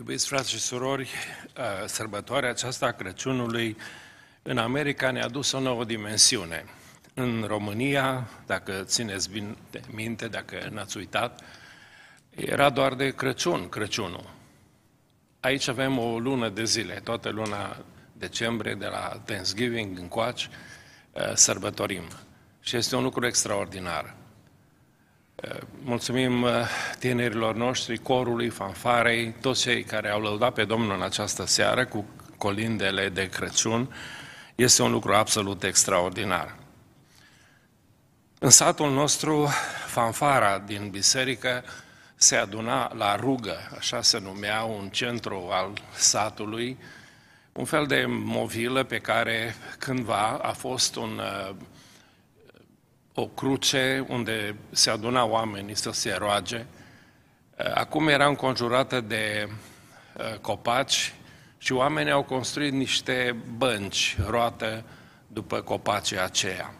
Iubiți frați și surori, sărbătoarea aceasta a Crăciunului în America ne-a dus o nouă dimensiune. În România, dacă țineți bine minte, dacă n-ați uitat, era doar de Crăciun, Crăciunul. Aici avem o lună de zile, toată luna decembrie, de la Thanksgiving încoace, sărbătorim. Și este un lucru extraordinar. Mulțumim uh, tinerilor noștri, corului, fanfarei, toți cei care au lăudat pe Domnul în această seară cu colindele de Crăciun. Este un lucru absolut extraordinar. În satul nostru, fanfara din biserică se aduna la rugă, așa se numea un centru al satului, un fel de movilă pe care cândva a fost un uh, o cruce unde se aduna oamenii să se roage. Eh, acum era înconjurată de eh, copaci și oamenii au construit niște bănci roate după copacii aceia.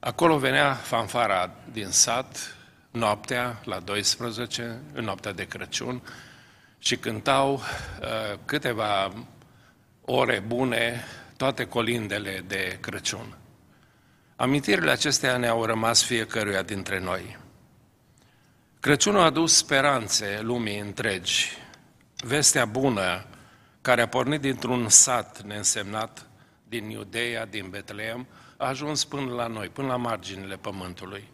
Acolo venea fanfara din sat, noaptea, la 12, în noaptea de Crăciun, și cântau uh, câteva ore bune toate colindele de Crăciun. Amintirile acestea ne-au rămas fiecăruia dintre noi. Crăciunul a adus speranțe lumii întregi. Vestea bună, care a pornit dintr-un sat neînsemnat din Iudeea, din Betleem, a ajuns până la noi, până la marginile pământului.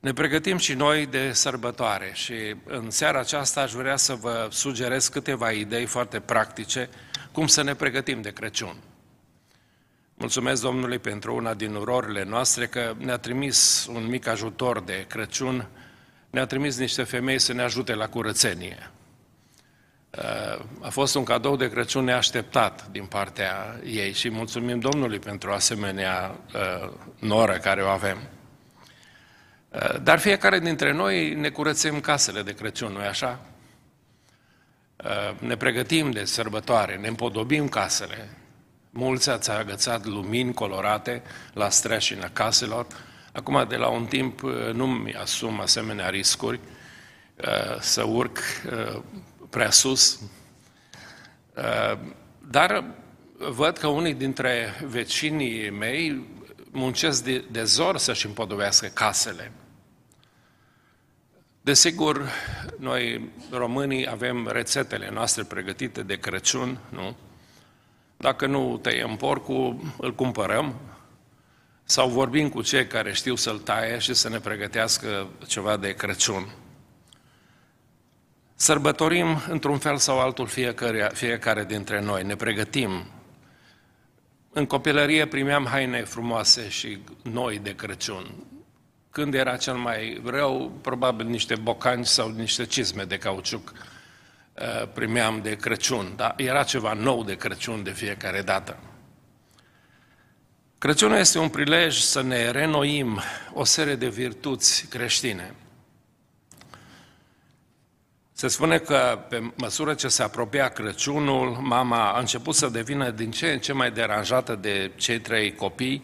Ne pregătim și noi de sărbătoare și în seara aceasta aș vrea să vă sugerez câteva idei foarte practice cum să ne pregătim de Crăciun. Mulțumesc Domnului pentru una din urorile noastre că ne-a trimis un mic ajutor de Crăciun, ne-a trimis niște femei să ne ajute la curățenie. Uh, a fost un cadou de Crăciun neașteptat din partea ei și mulțumim Domnului pentru asemenea uh, noră care o avem. Uh, dar fiecare dintre noi ne curățim casele de Crăciun, nu-i așa? Ne pregătim de sărbătoare, ne împodobim casele, Mulți ați agățat lumini colorate la streașina caselor. Acum, de la un timp, uh, nu-mi asum asemenea riscuri uh, să urc uh, prea sus. Dar văd că unii dintre vecinii mei muncesc de, de zor să-și împodobească casele. Desigur, noi românii avem rețetele noastre pregătite de Crăciun, nu? Dacă nu tăiem porcul, îl cumpărăm sau vorbim cu cei care știu să-l taie și să ne pregătească ceva de Crăciun. Sărbătorim într-un fel sau altul fiecare, fiecare dintre noi, ne pregătim. În copilărie primeam haine frumoase și noi de Crăciun. Când era cel mai rău, probabil niște bocani sau niște cizme de cauciuc Uh, primeam de Crăciun, dar era ceva nou de Crăciun de fiecare dată. Crăciunul este un prilej să ne renoim o serie de virtuți creștine. Se spune că pe măsură ce se apropia Crăciunul, mama a început să devină din ce în ce mai deranjată de cei trei copii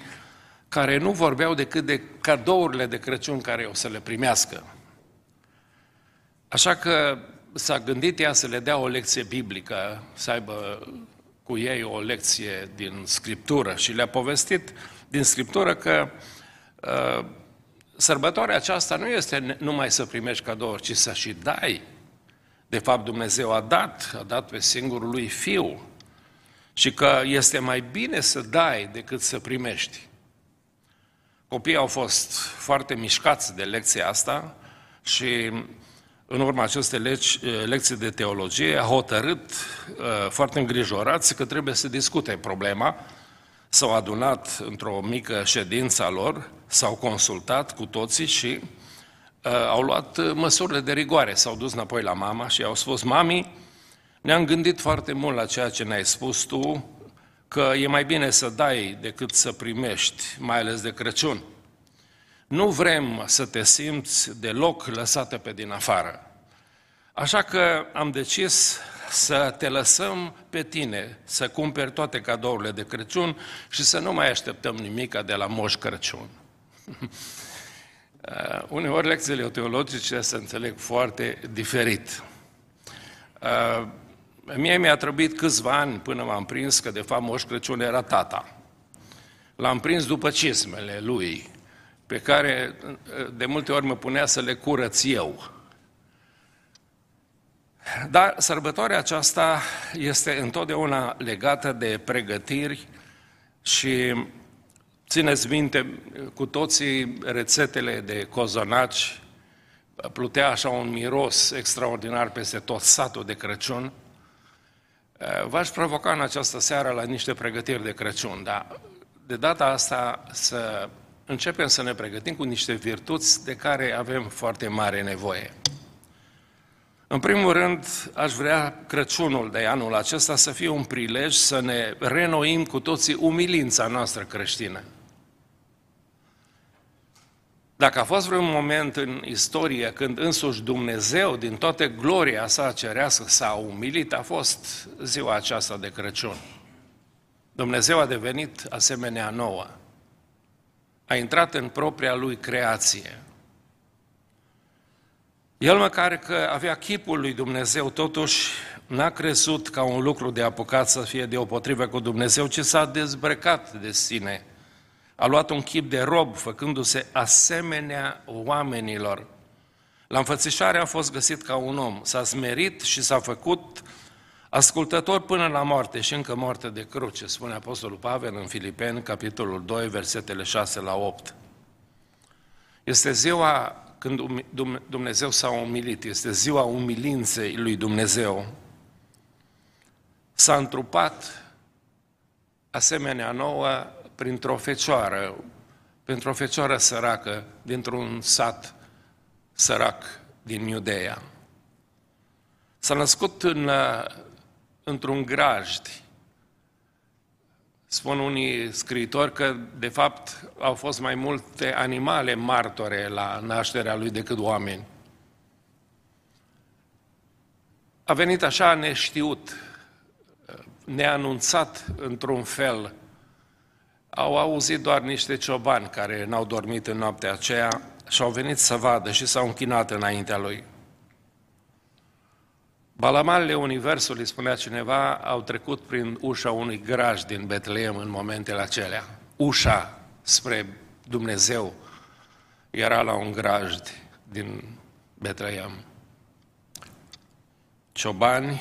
care nu vorbeau decât de cadourile de Crăciun care o să le primească. Așa că s-a gândit ea să le dea o lecție biblică, să aibă cu ei o lecție din Scriptură și le-a povestit din Scriptură că uh, sărbătoarea aceasta nu este numai să primești cadouri, ci să și dai. De fapt, Dumnezeu a dat, a dat pe singurul lui Fiu și că este mai bine să dai decât să primești. Copiii au fost foarte mișcați de lecția asta și în urma acestei legi, eh, lecții de teologie, a hotărât uh, foarte îngrijorați că trebuie să discute problema. S-au adunat într-o mică ședință a lor, s-au consultat cu toții și uh, au luat măsurile de rigoare. S-au dus înapoi la mama și au spus, mami, ne-am gândit foarte mult la ceea ce ne-ai spus tu, că e mai bine să dai decât să primești, mai ales de Crăciun. Nu vrem să te simți deloc lăsată pe din afară. Așa că am decis să te lăsăm pe tine să cumperi toate cadourile de Crăciun și să nu mai așteptăm nimica de la Moș Crăciun. Uh, uneori lecțiile teologice se înțeleg foarte diferit. Uh, mie mi-a trebuit câțiva ani până m-am prins că de fapt Moș Crăciun era tata. L-am prins după cismele lui, pe care uh, de multe ori mă punea să le curăț eu. Dar sărbătoarea aceasta este întotdeauna legată de pregătiri și țineți minte cu toții rețetele de cozonaci, plutea așa un miros extraordinar peste tot satul de Crăciun. V-aș provoca în această seară la niște pregătiri de Crăciun, dar de data asta să începem să ne pregătim cu niște virtuți de care avem foarte mare nevoie. În primul rând, aș vrea Crăciunul de anul acesta să fie un prilej să ne renoim cu toții umilința noastră creștină. Dacă a fost vreun moment în istorie când însuși Dumnezeu, din toată gloria sa cerească, s-a umilit, a fost ziua aceasta de Crăciun. Dumnezeu a devenit asemenea nouă. A intrat în propria lui creație. El măcar că avea chipul lui Dumnezeu, totuși n-a crezut ca un lucru de apucat să fie deopotrivă cu Dumnezeu, ci s-a dezbrăcat de sine. A luat un chip de rob, făcându-se asemenea oamenilor. La înfățișare a fost găsit ca un om, s-a smerit și s-a făcut ascultător până la moarte și încă moarte de cruce, spune Apostolul Pavel în Filipeni, capitolul 2, versetele 6 la 8. Este ziua când Dumnezeu s-a umilit, este ziua umilinței lui Dumnezeu. S-a întrupat asemenea nouă printr-o fecioară, pentru o fecioară săracă dintr-un sat sărac din Iudeea. S-a născut în, într-un grajd, Spun unii scriitori că, de fapt, au fost mai multe animale martore la nașterea lui decât oameni. A venit așa neștiut, neanunțat într-un fel. Au auzit doar niște ciobani care n-au dormit în noaptea aceea și au venit să vadă și s-au închinat înaintea lui. Balamalele Universului, spunea cineva, au trecut prin ușa unui graj din Betleem în momentele acelea. Ușa spre Dumnezeu era la un grajd din Betleem. Ciobani,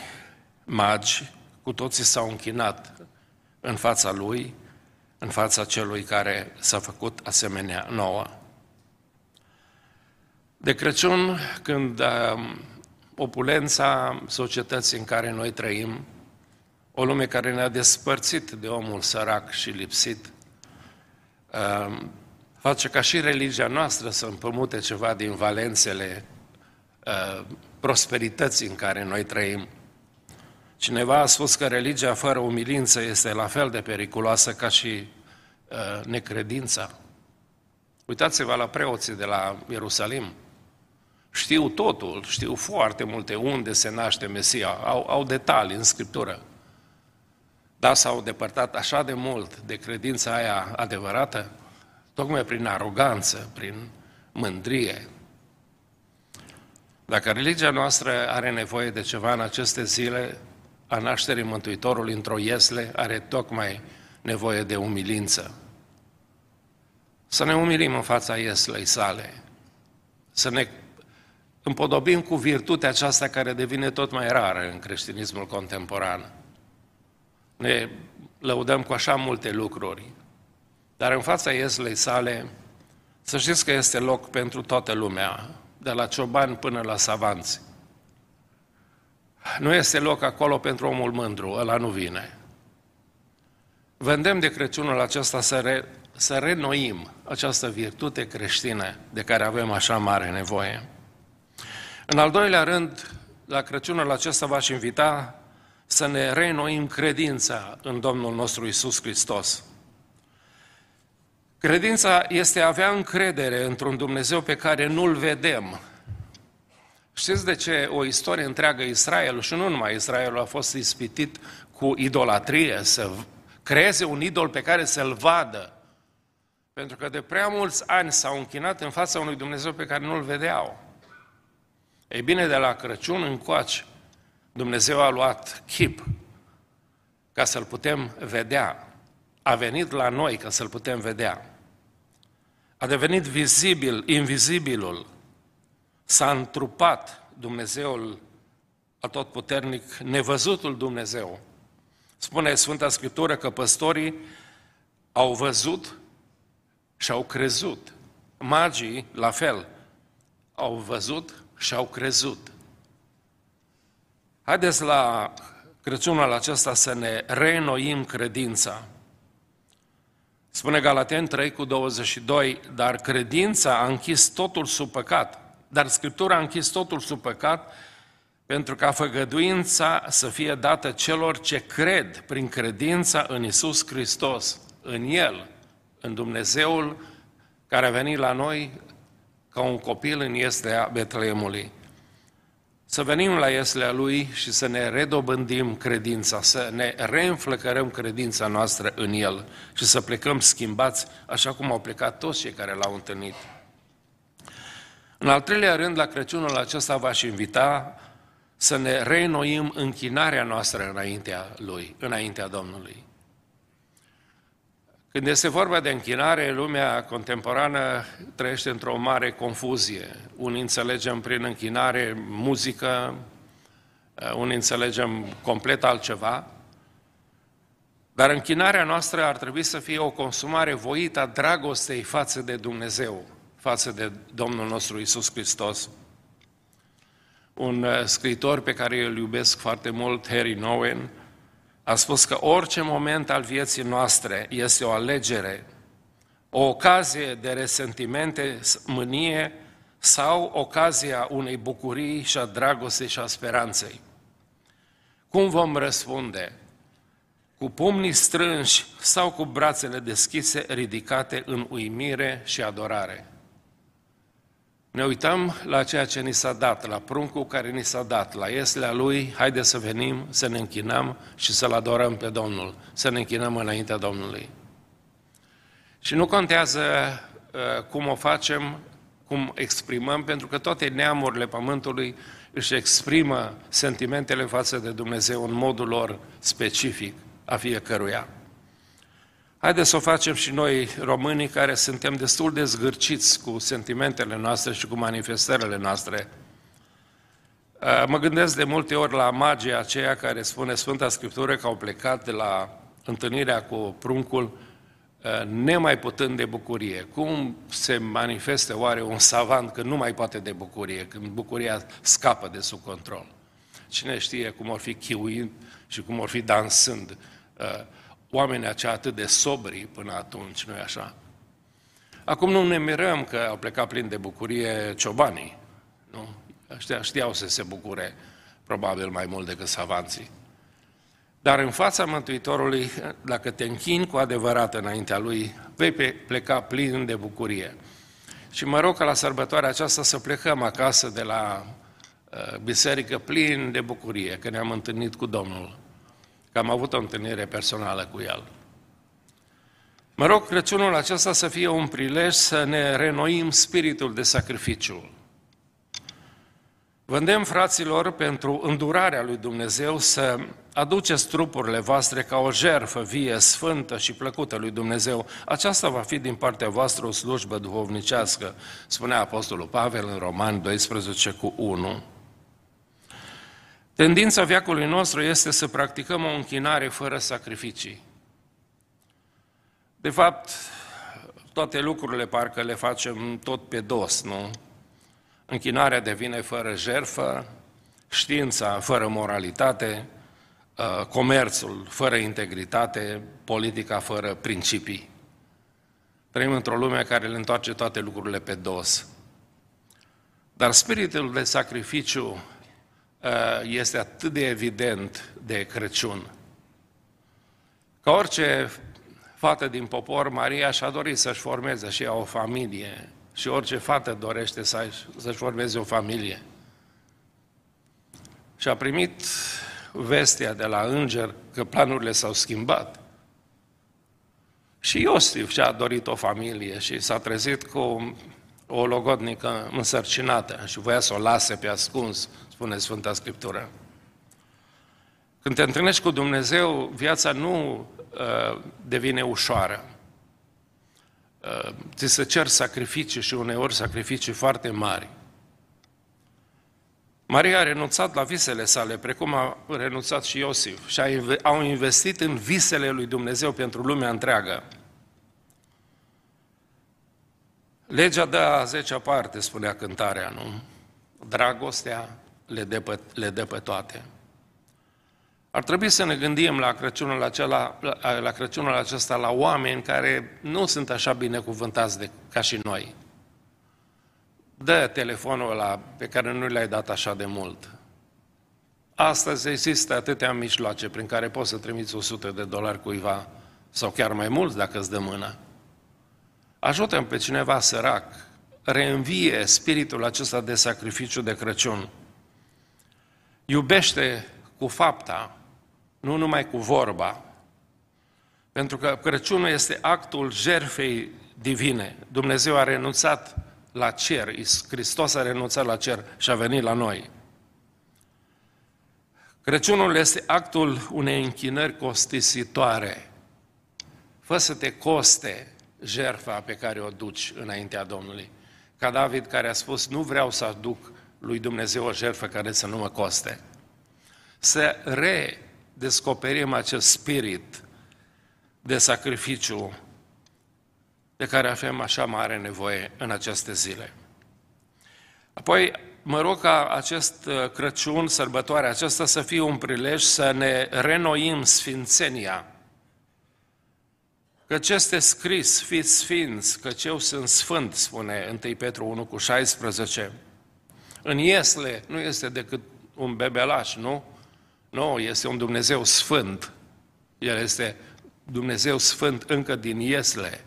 magi, cu toții s-au închinat în fața lui, în fața celui care s-a făcut asemenea nouă. De Crăciun, când um, opulența societății în care noi trăim, o lume care ne-a despărțit de omul sărac și lipsit, um, face ca și religia noastră să împămute ceva din valențele uh, prosperității în care noi trăim. Cineva a spus că religia fără umilință este la fel de periculoasă ca și uh, necredința. Uitați-vă la preoții de la Ierusalim știu totul, știu foarte multe unde se naște Mesia, au, au detalii în Scriptură. Dar s-au depărtat așa de mult de credința aia adevărată, tocmai prin aroganță, prin mândrie. Dacă religia noastră are nevoie de ceva în aceste zile, a nașterii Mântuitorului într-o iesle are tocmai nevoie de umilință. Să ne umilim în fața ieslei sale, să ne împodobim cu virtutea aceasta care devine tot mai rară în creștinismul contemporan. Ne lăudăm cu așa multe lucruri, dar în fața ieslei sale, să știți că este loc pentru toată lumea, de la ciobani până la savanți. Nu este loc acolo pentru omul mândru, ăla nu vine. Vândem de Crăciunul acesta să, re, să renoim această virtute creștină de care avem așa mare nevoie. În al doilea rând, la Crăciunul acesta v-aș invita să ne reînnoim credința în Domnul nostru Isus Hristos. Credința este a avea încredere într-un Dumnezeu pe care nu-L vedem. Știți de ce o istorie întreagă Israel, și nu numai Israelul, a fost ispitit cu idolatrie, să creeze un idol pe care să-l vadă. Pentru că de prea mulți ani s-au închinat în fața unui Dumnezeu pe care nu-L vedeau. Ei bine, de la Crăciun încoace, Dumnezeu a luat chip ca să-L putem vedea. A venit la noi ca să-L putem vedea. A devenit vizibil, invizibilul. S-a întrupat Dumnezeul atotputernic, nevăzutul Dumnezeu. Spune Sfânta Scriptură că păstorii au văzut și au crezut. Magii, la fel, au văzut și au crezut. Haideți la Crăciunul acesta să ne reînnoim credința. Spune Galaten 3 cu 22, dar credința a închis totul sub păcat. Dar Scriptura a închis totul sub păcat pentru ca făgăduința să fie dată celor ce cred prin credința în Isus Hristos, în El, în Dumnezeul care a venit la noi ca un copil în Ieslea Betleemului. Să venim la Ieslea Lui și să ne redobândim credința, să ne reînflăcărăm credința noastră în El și să plecăm schimbați așa cum au plecat toți cei care L-au întâlnit. În al treilea rând, la Crăciunul acesta v-aș invita să ne reînnoim închinarea noastră înaintea Lui, înaintea Domnului. Când este vorba de închinare, lumea contemporană trăiește într-o mare confuzie. Unii înțelegem prin închinare muzică, unii înțelegem complet altceva, dar închinarea noastră ar trebui să fie o consumare voită a dragostei față de Dumnezeu, față de Domnul nostru Isus Hristos. Un uh, scriitor pe care îl iubesc foarte mult, Harry Nowen, a spus că orice moment al vieții noastre este o alegere, o ocazie de resentimente, mânie sau ocazia unei bucurii și a dragostei și a speranței. Cum vom răspunde? Cu pumnii strânși sau cu brațele deschise, ridicate în uimire și adorare? Ne uităm la ceea ce ni s-a dat, la pruncul care ni s-a dat, la ieslea Lui, haide să venim, să ne închinăm și să-L adorăm pe Domnul, să ne închinăm înaintea Domnului. Și nu contează uh, cum o facem, cum exprimăm, pentru că toate neamurile Pământului își exprimă sentimentele față de Dumnezeu în modul lor specific a fiecăruia. Haideți să o facem și noi, românii, care suntem destul de zgârciți cu sentimentele noastre și cu manifestările noastre. Uh, mă gândesc de multe ori la magia aceea care spune Sfânta Scriptură că au plecat de la întâlnirea cu pruncul uh, nemai putând de bucurie. Cum se manifestă oare un savant când nu mai poate de bucurie, când bucuria scapă de sub control? Cine știe cum or fi chiuind și cum or fi dansând uh, oamenii aceia atât de sobri până atunci, nu-i așa? Acum nu ne mirăm că au plecat plin de bucurie ciobanii, nu? Știa, știau să se bucure probabil mai mult decât savanții. Dar în fața Mântuitorului, dacă te închini cu adevărat înaintea Lui, vei pleca plin de bucurie. Și mă rog ca la sărbătoarea aceasta să plecăm acasă de la uh, biserică plin de bucurie, că ne-am întâlnit cu Domnul că am avut o întâlnire personală cu el. Mă rog Crăciunul acesta să fie un prilej să ne renoim spiritul de sacrificiu. Vândem, fraților, pentru îndurarea lui Dumnezeu să aduceți trupurile voastre ca o jerfă vie, sfântă și plăcută lui Dumnezeu. Aceasta va fi din partea voastră o slujbă duhovnicească, spunea Apostolul Pavel în Roman 12 cu 1. Tendința veacului nostru este să practicăm o închinare fără sacrificii. De fapt, toate lucrurile parcă le facem tot pe dos, nu? Închinarea devine fără jerfă, știința fără moralitate, uh, comerțul fără integritate, politica fără principii. Trăim într-o lume care le întoarce toate lucrurile pe dos. Dar spiritul de sacrificiu Uh, este atât de evident de Crăciun. Ca orice fată din popor, Maria și-a dorit să-și formeze și ea o familie și orice fată dorește să-și formeze o familie. Și a primit vestea de la înger că planurile s-au schimbat. Și Iosif și-a dorit o familie și s-a trezit cu o logodnică însărcinată și voia să o lase pe ascuns spune Sfânta Scriptură. Când te întâlnești cu Dumnezeu, viața nu uh, devine ușoară. Uh, ți se cer sacrificii și uneori sacrificii foarte mari. Maria a renunțat la visele sale, precum a renunțat și Iosif, și au investit în visele lui Dumnezeu pentru lumea întreagă. Legea dă a zecea parte, spunea cântarea, nu? Dragostea le dă pe, le dă pe toate. Ar trebui să ne gândim la Crăciunul, acela, la Crăciunul acesta la oameni care nu sunt așa binecuvântați de, ca și noi. Dă telefonul ăla pe care nu l-ai dat așa de mult. Astăzi există atâtea mijloace prin care poți să trimiți 100 de dolari cuiva, sau chiar mai mulți dacă îți dă mână. ajută pe cineva sărac, reînvie spiritul acesta de sacrificiu de Crăciun. Iubește cu fapta, nu numai cu vorba. Pentru că Crăciunul este actul jerfei divine. Dumnezeu a renunțat la cer, Hristos a renunțat la cer și a venit la noi. Crăciunul este actul unei închinări costisitoare. Fă să te coste jertfa pe care o duci înaintea Domnului. Ca David care a spus, nu vreau să aduc lui Dumnezeu o jertfă care să nu mă coste. Să redescoperim acest spirit de sacrificiu de care avem așa mare nevoie în aceste zile. Apoi, mă rog ca acest uh, Crăciun, sărbătoarea aceasta, să fie un prilej să ne renoim sfințenia. Că ce este scris, fiți sfinți, că eu sunt sfânt, spune 1 Petru 1 cu 16. În Iesle nu este decât un bebelaș, nu? Nu, este un Dumnezeu sfânt. El este Dumnezeu sfânt încă din Iesle.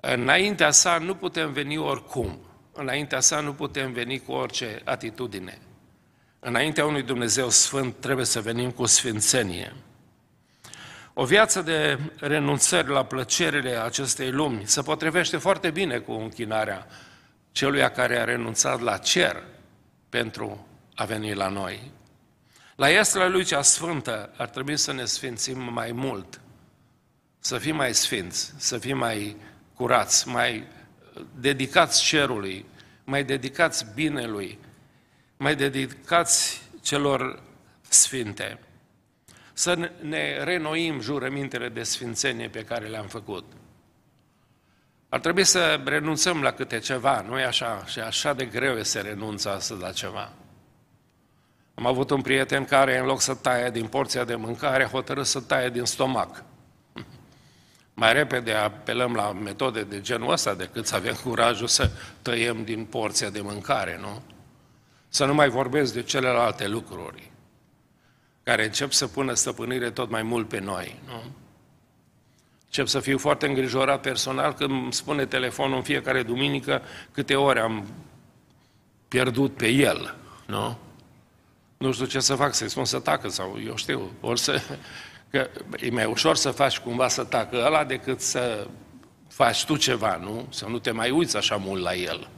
Înaintea sa nu putem veni oricum. Înaintea sa nu putem veni cu orice atitudine. Înaintea unui Dumnezeu sfânt trebuie să venim cu sfințenie. O viață de renunțări la plăcerile acestei lumi se potrivește foarte bine cu închinarea celui care a renunțat la cer pentru a veni la noi. La Iestra lui cea sfântă ar trebui să ne sfințim mai mult, să fim mai sfinți, să fim mai curați, mai dedicați cerului, mai dedicați binelui, mai dedicați celor sfinte. Să ne renoim jurămintele de sfințenie pe care le-am făcut. Ar trebui să renunțăm la câte ceva, nu e așa? Și așa de greu e să renunță astăzi la ceva. Am avut un prieten care, în loc să taie din porția de mâncare, a hotărât să taie din stomac mai repede apelăm la metode de genul ăsta decât să avem curajul să tăiem din porția de mâncare, nu? Să nu mai vorbesc de celelalte lucruri care încep să pună stăpânire tot mai mult pe noi, nu? Încep să fiu foarte îngrijorat personal când îmi spune telefonul în fiecare duminică câte ore am pierdut pe el, nu? Nu știu ce să fac, să-i spun să tacă sau eu știu, ori să Că e mai ușor să faci cumva să tacă ăla decât să faci tu ceva, nu? Să nu te mai uiți așa mult la el.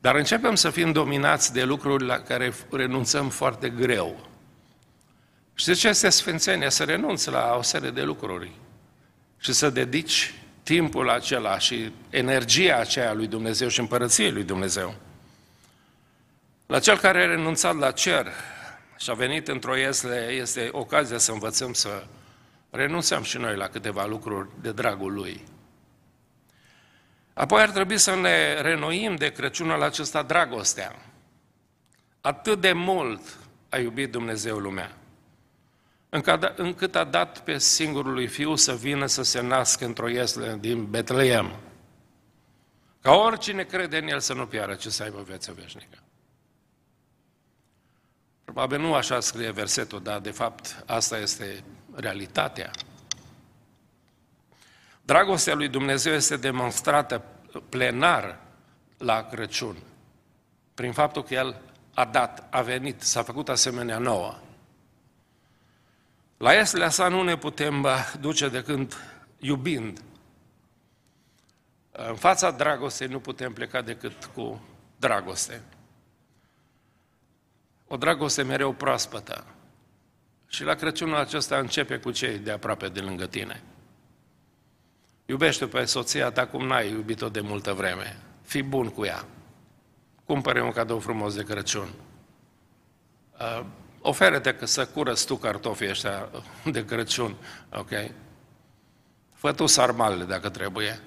Dar începem să fim dominați de lucruri la care renunțăm foarte greu. Știți ce este sfințenia? Să renunți la o serie de lucruri și să dedici timpul acela și energia aceea lui Dumnezeu și împărăției lui Dumnezeu. La cel care a renunțat la cer, și a venit într-o iesle, este ocazia să învățăm să renunțăm și noi la câteva lucruri de dragul Lui. Apoi ar trebui să ne renoim de Crăciunul acesta dragostea. Atât de mult a iubit Dumnezeu lumea, încât a dat pe singurul lui Fiu să vină să se nască într-o iesle din Betleem. Ca oricine crede în El să nu piară, ci să aibă viață veșnică. Probabil nu așa scrie versetul, dar de fapt asta este realitatea. Dragostea lui Dumnezeu este demonstrată plenar la Crăciun, prin faptul că El a dat, a venit, s-a făcut asemenea nouă. La Eslea sa nu ne putem duce decât iubind. În fața dragostei nu putem pleca decât cu dragoste. o dragoste mereu proaspătă. Și la Crăciunul acesta începe cu cei de aproape de lângă tine. Iubește pe soția ta cum n-ai iubit-o de multă vreme. Fii bun cu ea. Cumpere un cadou frumos de Crăciun. Uh, oferă-te că să curăți tu cartofii ăștia de Crăciun, ok? Fă tu sarmalele dacă trebuie.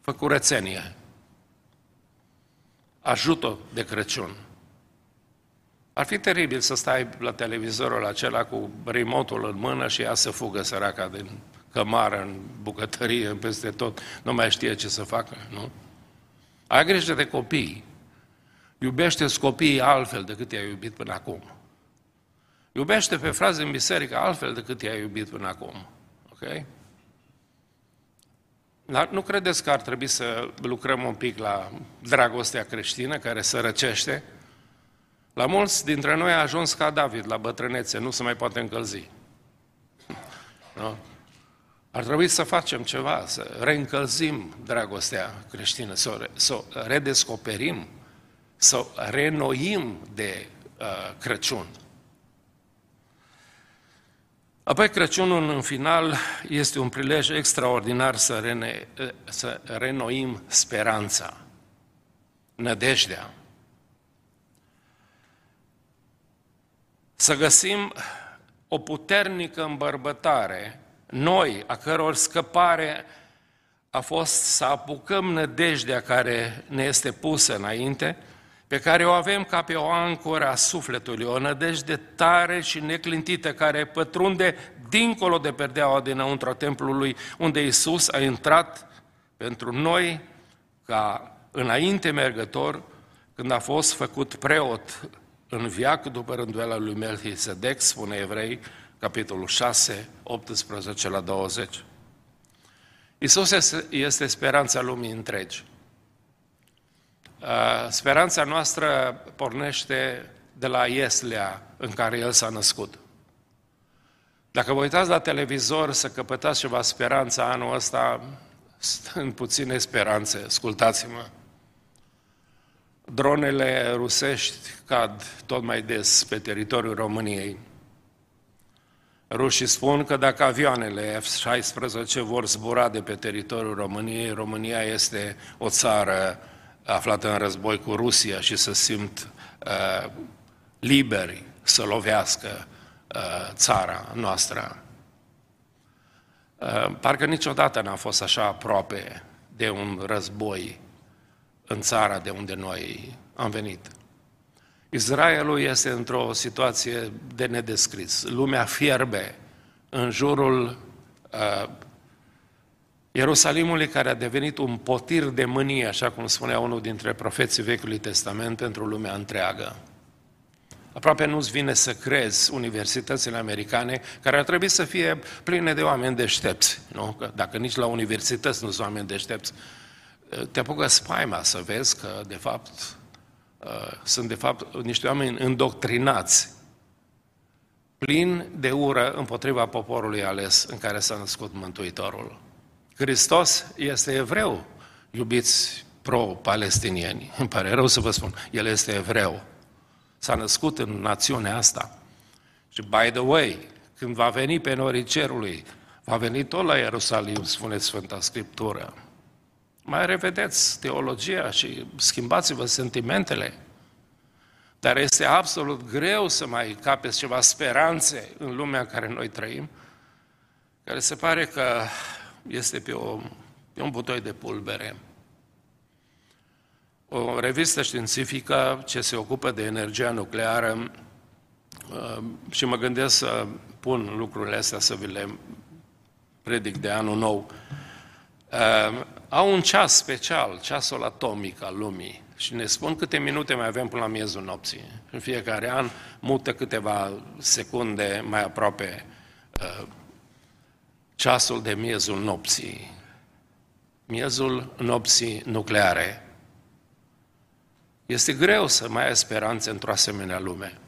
Fă curățenie. Ajută de Crăciun. Ar fi teribil să stai la televizorul acela cu remotul în mână și ea să fugă săraca din cămară, în bucătărie, peste tot, nu mai știe ce să facă, nu? Ai grijă de copii. Iubește-ți copiii altfel decât i-ai iubit până acum. Iubește pe fraze în biserică altfel decât i-ai iubit până acum. Ok? Dar nu credeți că ar trebui să lucrăm un pic la dragostea creștină care se răcește? La mulți dintre noi a ajuns ca David la bătrânețe, nu se mai poate încălzi. Nu? Ar trebui să facem ceva, să reîncălzim dragostea creștină, să o, să o redescoperim, să o renoim de uh, Crăciun. Apoi Crăciunul în final este un prilej extraordinar să, rene, să renoim speranța, nădejdea. Să găsim o puternică îmbărbătare, noi, a căror scăpare a fost să apucăm nădejdea care ne este pusă înainte, pe care o avem ca pe o ancoră a sufletului, o nădejde tare și neclintită care pătrunde dincolo de perdeaua dinăuntru a templului unde Isus a intrat pentru noi ca înainte mergător când a fost făcut preot în viac după rânduiala lui Melchisedec, spune Evrei, capitolul 6, 18 la 20. Isus este speranța lumii întregi. Uh, speranța noastră pornește de la Ieslea în care El s-a născut. Dacă vă uitați la televizor să căpătați ceva speranță anul ăsta, sunt puține speranțe, ascultați-mă. Dronele rusești cad tot mai des pe teritoriul României. Rușii spun că dacă avioanele F-16 vor zbura de pe teritoriul României, România este o țară aflată în război cu Rusia și să simt uh, liberi să lovească uh, țara noastră. Uh, parcă niciodată n-a fost așa aproape de un război în țara de unde noi am venit. Israelul este într-o situație de nedescris. Lumea fierbe în jurul uh, Ierusalimului care a devenit un potir de mânie, așa cum spunea unul dintre profeții Vechiului Testament, pentru lumea întreagă. Aproape nu-ți vine să crezi universitățile americane, care ar trebui să fie pline de oameni deștepți. Nu? Că dacă nici la universități nu sunt oameni deștepți, te apucă spaima să vezi că, de fapt, uh, sunt, de fapt, niște oameni îndoctrinați, plini de ură împotriva poporului ales în care s-a născut Mântuitorul. Hristos este evreu, iubiți pro-palestinieni. Îmi pare rău să vă spun, el este evreu. S-a născut în națiunea asta. Și by the way, când va veni pe norii cerului, va veni tot la Ierusalim, spune Sfânta Scriptură. Mai revedeți teologia și schimbați-vă sentimentele. Dar este absolut greu să mai capeți ceva speranțe în lumea în care noi trăim, care se pare că este pe, o, pe un butoi de pulbere. O revistă științifică ce se ocupă de energia nucleară uh, și mă gândesc să pun lucrurile astea să vi le predic de anul nou. Uh, au un ceas special, ceasul atomic al lumii și ne spun câte minute mai avem până la miezul nopții. În fiecare an mută câteva secunde mai aproape uh, ceasul de miezul nopții, miezul nopții nucleare. Este greu să mai ai speranțe într-o asemenea lume.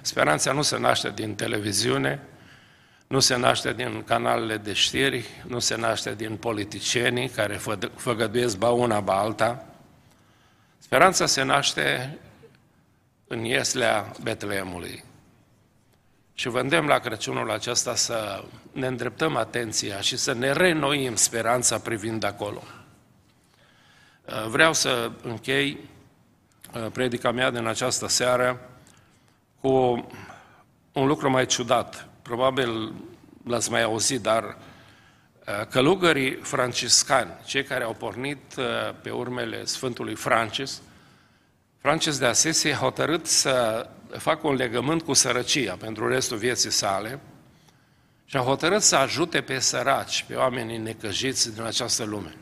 Speranța nu se naște din televiziune, nu se naște din canalele de știri, nu se naște din politicienii care fă, făgăduiesc ba una, ba alta. Speranța se naște în ieslea Betleemului. Și vă îndemn la Crăciunul acesta să ne îndreptăm atenția și să ne renoim speranța privind acolo. Vreau să închei uh, predica mea din această seară cu un lucru mai ciudat. Probabil l-ați mai auzit, dar uh, călugării franciscani, cei care au pornit uh, pe urmele Sfântului Francis, Francis de Assisi a hotărât să facă un legământ cu sărăcia pentru restul vieții sale și a hotărât să ajute pe săraci, pe oamenii necăjiți din această lume.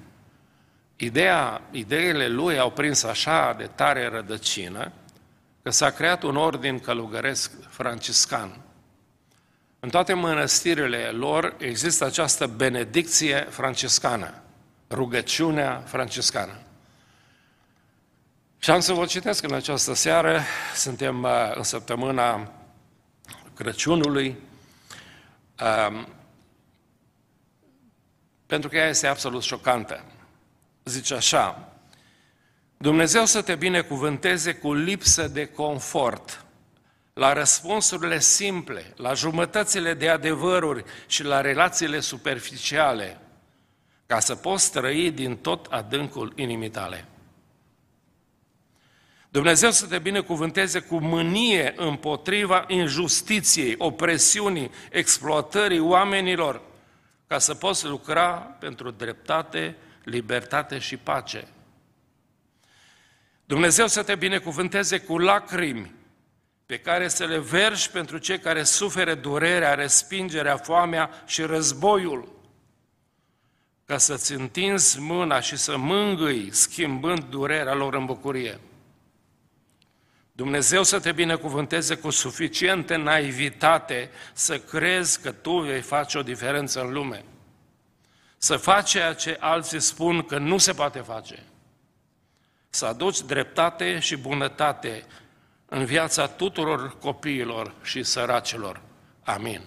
Ideea, ideile lui au prins așa de tare rădăcină că s-a creat un ordin călugăresc franciscan. În toate mănăstirile lor există această benedicție franciscană, rugăciunea franciscană. Și am să vă citesc în această seară, suntem uh, în săptămâna Crăciunului, um, pentru că ea este absolut șocantă. Zice așa, Dumnezeu să te binecuvânteze cu lipsă de confort, la răspunsurile simple, la jumătățile de adevăruri și la relațiile superficiale, ca să poți trăi din tot adâncul inimii tale. Dumnezeu să te binecuvânteze cu mânie împotriva injustiției, opresiunii, exploatării oamenilor, ca să poți lucra pentru dreptate, libertate și pace. Dumnezeu să te binecuvânteze cu lacrimi pe care să le vergi pentru cei care suferă durerea, respingerea, foamea și războiul, ca să-ți întinzi mâna și să mângâi, schimbând durerea lor în bucurie. Dumnezeu să te binecuvânteze cu suficientă naivitate să crezi că tu vei face o diferență în lume. Să faci ceea ce alții spun că nu se poate face. Să aduci dreptate și bunătate în viața tuturor copiilor și săracilor. Amin.